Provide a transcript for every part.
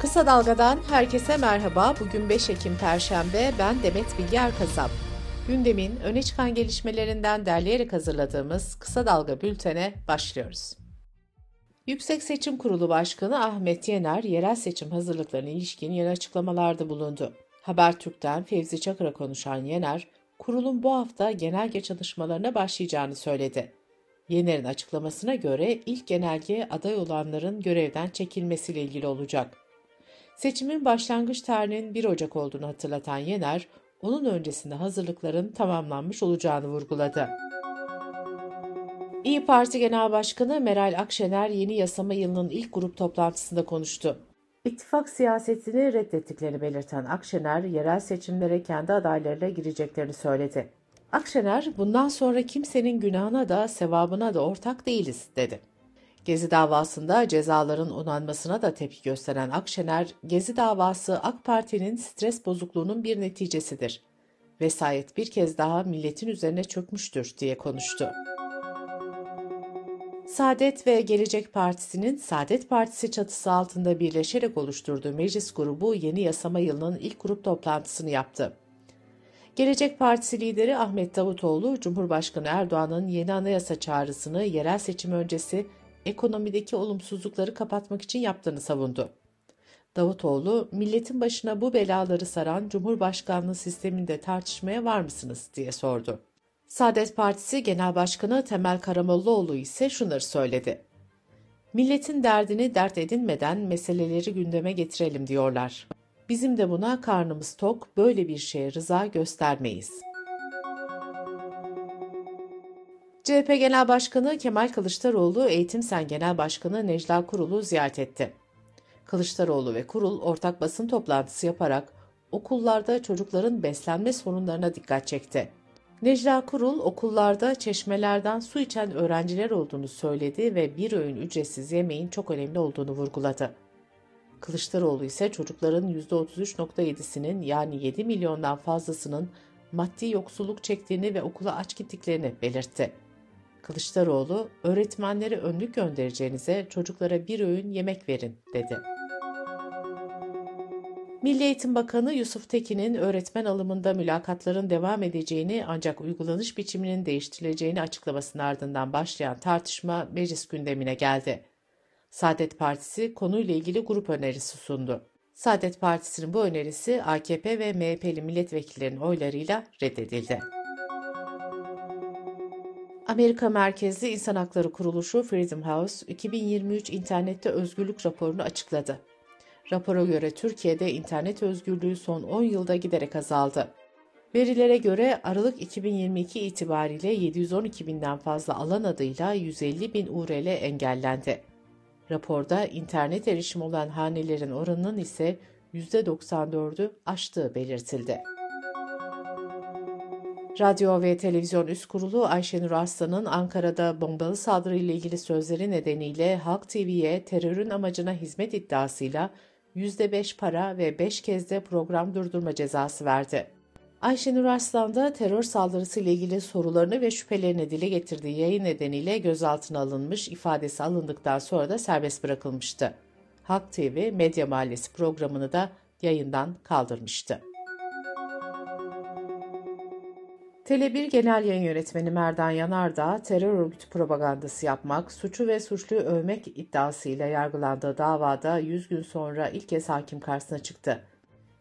Kısa Dalga'dan herkese merhaba. Bugün 5 Ekim Perşembe. Ben Demet Bilge Erkasap. Gündemin öne çıkan gelişmelerinden derleyerek hazırladığımız Kısa Dalga bültene başlıyoruz. Yüksek Seçim Kurulu Başkanı Ahmet Yener, yerel seçim hazırlıklarına ilişkin yeni açıklamalarda bulundu. Habertürk'ten Fevzi Çakır'a konuşan Yener, kurulun bu hafta genelge çalışmalarına başlayacağını söyledi. Yener'in açıklamasına göre ilk genelge aday olanların görevden çekilmesiyle ilgili olacak. Seçimin başlangıç tarihinin 1 Ocak olduğunu hatırlatan Yener, onun öncesinde hazırlıkların tamamlanmış olacağını vurguladı. İyi Parti Genel Başkanı Meral Akşener yeni yasama yılının ilk grup toplantısında konuştu. İttifak siyasetini reddettiklerini belirten Akşener, yerel seçimlere kendi adaylarıyla gireceklerini söyledi. Akşener, bundan sonra kimsenin günahına da sevabına da ortak değiliz, dedi. Gezi davasında cezaların onanmasına da tepki gösteren Akşener, Gezi davası AK Parti'nin stres bozukluğunun bir neticesidir. Vesayet bir kez daha milletin üzerine çökmüştür diye konuştu. Saadet ve Gelecek Partisi'nin Saadet Partisi çatısı altında birleşerek oluşturduğu meclis grubu yeni yasama yılının ilk grup toplantısını yaptı. Gelecek Partisi lideri Ahmet Davutoğlu, Cumhurbaşkanı Erdoğan'ın yeni anayasa çağrısını yerel seçim öncesi ekonomideki olumsuzlukları kapatmak için yaptığını savundu. Davutoğlu, milletin başına bu belaları saran Cumhurbaşkanlığı sisteminde tartışmaya var mısınız diye sordu. Saadet Partisi Genel Başkanı Temel Karamollaoğlu ise şunları söyledi. Milletin derdini dert edinmeden meseleleri gündeme getirelim diyorlar. Bizim de buna karnımız tok, böyle bir şeye rıza göstermeyiz. CHP Genel Başkanı Kemal Kılıçdaroğlu, Eğitim Sen Genel Başkanı Necla Kurul'u ziyaret etti. Kılıçdaroğlu ve Kurul ortak basın toplantısı yaparak okullarda çocukların beslenme sorunlarına dikkat çekti. Necla Kurul okullarda çeşmelerden su içen öğrenciler olduğunu söyledi ve bir öğün ücretsiz yemeğin çok önemli olduğunu vurguladı. Kılıçdaroğlu ise çocukların %33.7'sinin yani 7 milyondan fazlasının maddi yoksulluk çektiğini ve okula aç gittiklerini belirtti. Kılıçdaroğlu, öğretmenlere önlük göndereceğinize çocuklara bir öğün yemek verin, dedi. Milli Eğitim Bakanı Yusuf Tekin'in öğretmen alımında mülakatların devam edeceğini ancak uygulanış biçiminin değiştirileceğini açıklamasının ardından başlayan tartışma meclis gündemine geldi. Saadet Partisi konuyla ilgili grup önerisi sundu. Saadet Partisi'nin bu önerisi AKP ve MHP'li milletvekillerinin oylarıyla reddedildi. Amerika merkezli İnsan Hakları Kuruluşu Freedom House 2023 internette özgürlük raporunu açıkladı. Rapora göre Türkiye'de internet özgürlüğü son 10 yılda giderek azaldı. Verilere göre Aralık 2022 itibariyle 712 binden fazla alan adıyla 150 bin URL engellendi. Raporda internet erişim olan hanelerin oranının ise %94'ü aştığı belirtildi. Radyo ve Televizyon Üst Kurulu Ayşenur Arslan'ın Ankara'da bombalı saldırı ile ilgili sözleri nedeniyle Halk TV'ye terörün amacına hizmet iddiasıyla %5 para ve 5 kez de program durdurma cezası verdi. Ayşenur Arslan da terör saldırısı ile ilgili sorularını ve şüphelerini dile getirdiği yayın nedeniyle gözaltına alınmış, ifadesi alındıktan sonra da serbest bırakılmıştı. Halk TV Medya Mahallesi programını da yayından kaldırmıştı. Tele1 Genel Yayın Yönetmeni Merdan Yanardağ, terör örgütü propagandası yapmak, suçu ve suçluyu övmek iddiasıyla yargılandığı davada 100 gün sonra ilk kez hakim karşısına çıktı.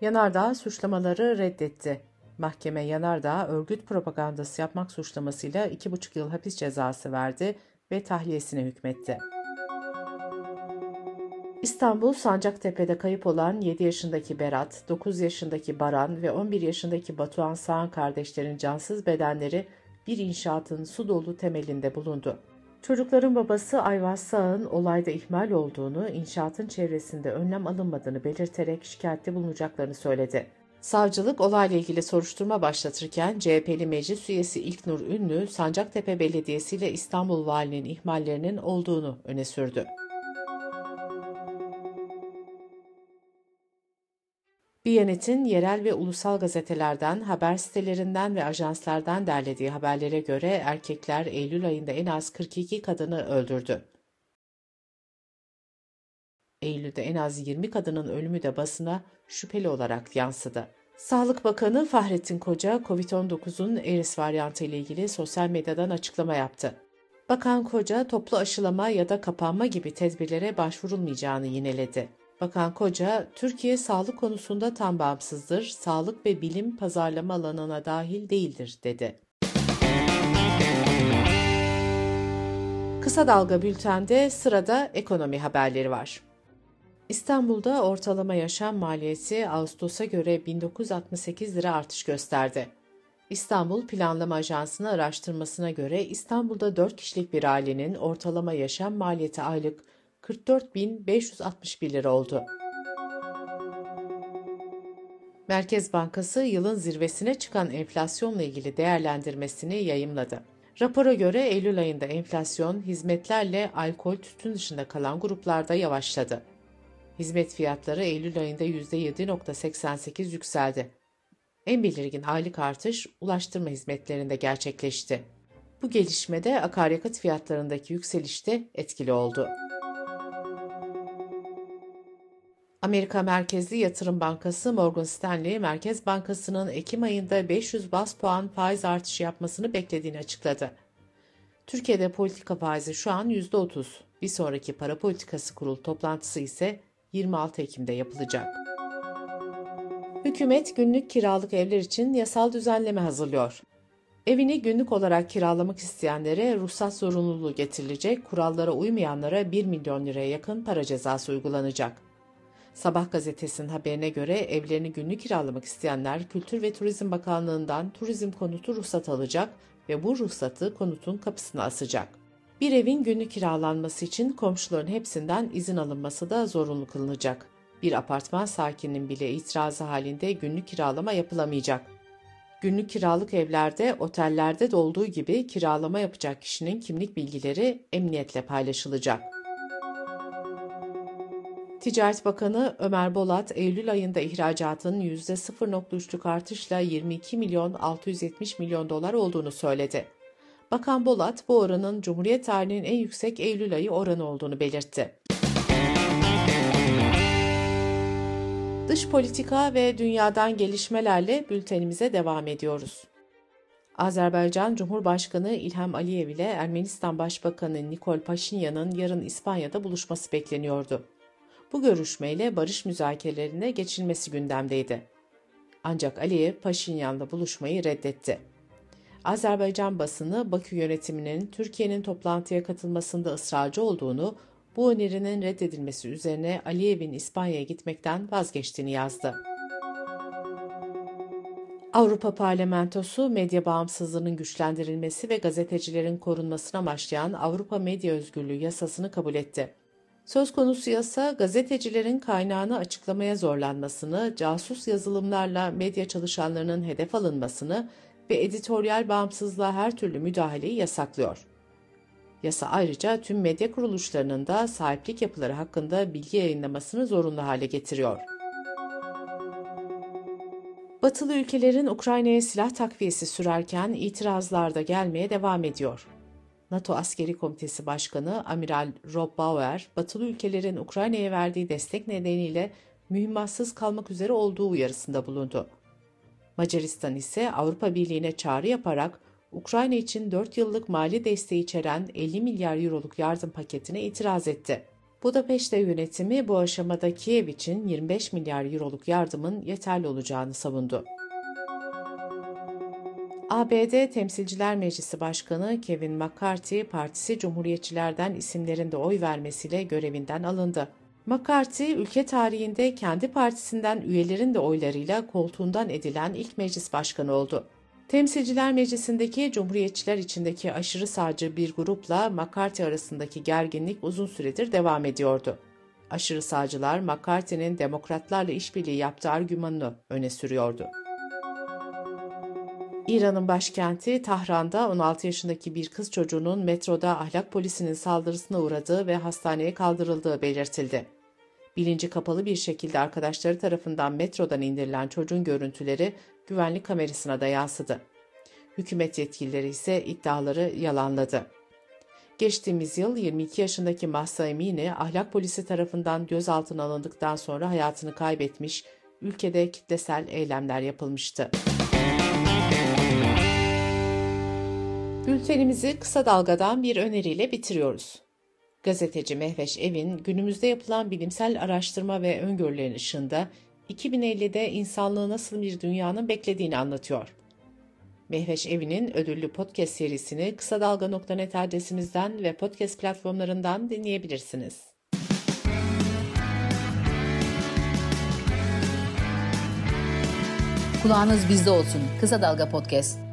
Yanardağ suçlamaları reddetti. Mahkeme Yanardağ örgüt propagandası yapmak suçlamasıyla 2,5 yıl hapis cezası verdi ve tahliyesine hükmetti. İstanbul Sancaktepe'de kayıp olan 7 yaşındaki Berat, 9 yaşındaki Baran ve 11 yaşındaki Batuhan Sağan kardeşlerin cansız bedenleri bir inşaatın su dolu temelinde bulundu. Çocukların babası Ayvaz Sağ'ın olayda ihmal olduğunu, inşaatın çevresinde önlem alınmadığını belirterek şikayette bulunacaklarını söyledi. Savcılık olayla ilgili soruşturma başlatırken CHP'li meclis üyesi İlknur Ünlü, Sancaktepe Belediyesi ile İstanbul Valinin ihmallerinin olduğunu öne sürdü. Biyanet'in yerel ve ulusal gazetelerden, haber sitelerinden ve ajanslardan derlediği haberlere göre erkekler Eylül ayında en az 42 kadını öldürdü. Eylül'de en az 20 kadının ölümü de basına şüpheli olarak yansıdı. Sağlık Bakanı Fahrettin Koca, COVID-19'un Eris varyantı ile ilgili sosyal medyadan açıklama yaptı. Bakan Koca, toplu aşılama ya da kapanma gibi tedbirlere başvurulmayacağını yineledi. Bakan Koca, Türkiye sağlık konusunda tam bağımsızdır, sağlık ve bilim pazarlama alanına dahil değildir, dedi. Kısa Dalga Bülten'de sırada ekonomi haberleri var. İstanbul'da ortalama yaşam maliyeti Ağustos'a göre 1968 lira artış gösterdi. İstanbul Planlama Ajansı'nın araştırmasına göre İstanbul'da 4 kişilik bir ailenin ortalama yaşam maliyeti aylık 44.561 lira oldu. Merkez Bankası yılın zirvesine çıkan enflasyonla ilgili değerlendirmesini yayımladı. Rapora göre Eylül ayında enflasyon hizmetlerle alkol tütün dışında kalan gruplarda yavaşladı. Hizmet fiyatları Eylül ayında %7.88 yükseldi. En belirgin aylık artış ulaştırma hizmetlerinde gerçekleşti. Bu gelişmede akaryakıt fiyatlarındaki yükselişte etkili oldu. Amerika merkezli yatırım bankası Morgan Stanley, Merkez Bankası'nın Ekim ayında 500 bas puan faiz artışı yapmasını beklediğini açıkladı. Türkiye'de politika faizi şu an %30. Bir sonraki para politikası kurul toplantısı ise 26 Ekim'de yapılacak. Hükümet günlük kiralık evler için yasal düzenleme hazırlıyor. Evini günlük olarak kiralamak isteyenlere ruhsat zorunluluğu getirilecek, kurallara uymayanlara 1 milyon liraya yakın para cezası uygulanacak. Sabah gazetesinin haberine göre evlerini günlük kiralamak isteyenler Kültür ve Turizm Bakanlığı'ndan turizm konutu ruhsat alacak ve bu ruhsatı konutun kapısına asacak. Bir evin günlük kiralanması için komşuların hepsinden izin alınması da zorunlu kılınacak. Bir apartman sakininin bile itirazı halinde günlük kiralama yapılamayacak. Günlük kiralık evlerde, otellerde de olduğu gibi kiralama yapacak kişinin kimlik bilgileri emniyetle paylaşılacak. Ticaret Bakanı Ömer Bolat, Eylül ayında ihracatın %0.3'lük artışla 22 milyon 670 milyon dolar olduğunu söyledi. Bakan Bolat, bu oranın Cumhuriyet tarihinin en yüksek Eylül ayı oranı olduğunu belirtti. Dış politika ve dünyadan gelişmelerle bültenimize devam ediyoruz. Azerbaycan Cumhurbaşkanı İlham Aliyev ile Ermenistan Başbakanı Nikol Paşinyan'ın yarın İspanya'da buluşması bekleniyordu. Bu görüşmeyle barış müzakerelerine geçilmesi gündemdeydi. Ancak Aliyev Paşinyan'la buluşmayı reddetti. Azerbaycan basını Bakü yönetiminin Türkiye'nin toplantıya katılmasında ısrarcı olduğunu, bu önerinin reddedilmesi üzerine Aliyev'in İspanya'ya gitmekten vazgeçtiğini yazdı. Avrupa Parlamentosu medya bağımsızlığının güçlendirilmesi ve gazetecilerin korunmasına başlayan Avrupa Medya Özgürlüğü yasasını kabul etti. Söz konusu yasa gazetecilerin kaynağını açıklamaya zorlanmasını, casus yazılımlarla medya çalışanlarının hedef alınmasını ve editoryal bağımsızlığa her türlü müdahaleyi yasaklıyor. Yasa ayrıca tüm medya kuruluşlarının da sahiplik yapıları hakkında bilgi yayınlamasını zorunlu hale getiriyor. Batılı ülkelerin Ukrayna'ya silah takviyesi sürerken itirazlar da gelmeye devam ediyor. NATO Askeri Komitesi Başkanı Amiral Rob Bauer, batılı ülkelerin Ukrayna'ya verdiği destek nedeniyle mühimmatsız kalmak üzere olduğu uyarısında bulundu. Macaristan ise Avrupa Birliği'ne çağrı yaparak Ukrayna için 4 yıllık mali desteği içeren 50 milyar euroluk yardım paketine itiraz etti. Budapeşte yönetimi bu aşamada Kiev için 25 milyar euroluk yardımın yeterli olacağını savundu. ABD Temsilciler Meclisi Başkanı Kevin McCarthy, partisi Cumhuriyetçilerden isimlerinde oy vermesiyle görevinden alındı. McCarthy, ülke tarihinde kendi partisinden üyelerin de oylarıyla koltuğundan edilen ilk meclis başkanı oldu. Temsilciler Meclisi'ndeki Cumhuriyetçiler içindeki aşırı sağcı bir grupla McCarthy arasındaki gerginlik uzun süredir devam ediyordu. Aşırı sağcılar McCarthy'nin demokratlarla işbirliği yaptığı argümanını öne sürüyordu. İran'ın başkenti Tahran'da 16 yaşındaki bir kız çocuğunun metroda ahlak polisinin saldırısına uğradığı ve hastaneye kaldırıldığı belirtildi. Bilinci kapalı bir şekilde arkadaşları tarafından metrodan indirilen çocuğun görüntüleri güvenlik kamerasına da yansıdı. Hükümet yetkilileri ise iddiaları yalanladı. Geçtiğimiz yıl 22 yaşındaki Mahsa Emini ahlak polisi tarafından gözaltına alındıktan sonra hayatını kaybetmiş, ülkede kitlesel eylemler yapılmıştı. Bültenimizi kısa dalgadan bir öneriyle bitiriyoruz. Gazeteci Mehveş Evin günümüzde yapılan bilimsel araştırma ve öngörülerin ışığında 2050'de insanlığı nasıl bir dünyanın beklediğini anlatıyor. Mehveş Evi'nin ödüllü podcast serisini kısa dalga.net adresimizden ve podcast platformlarından dinleyebilirsiniz. Kulağınız bizde olsun. Kısa Dalga Podcast.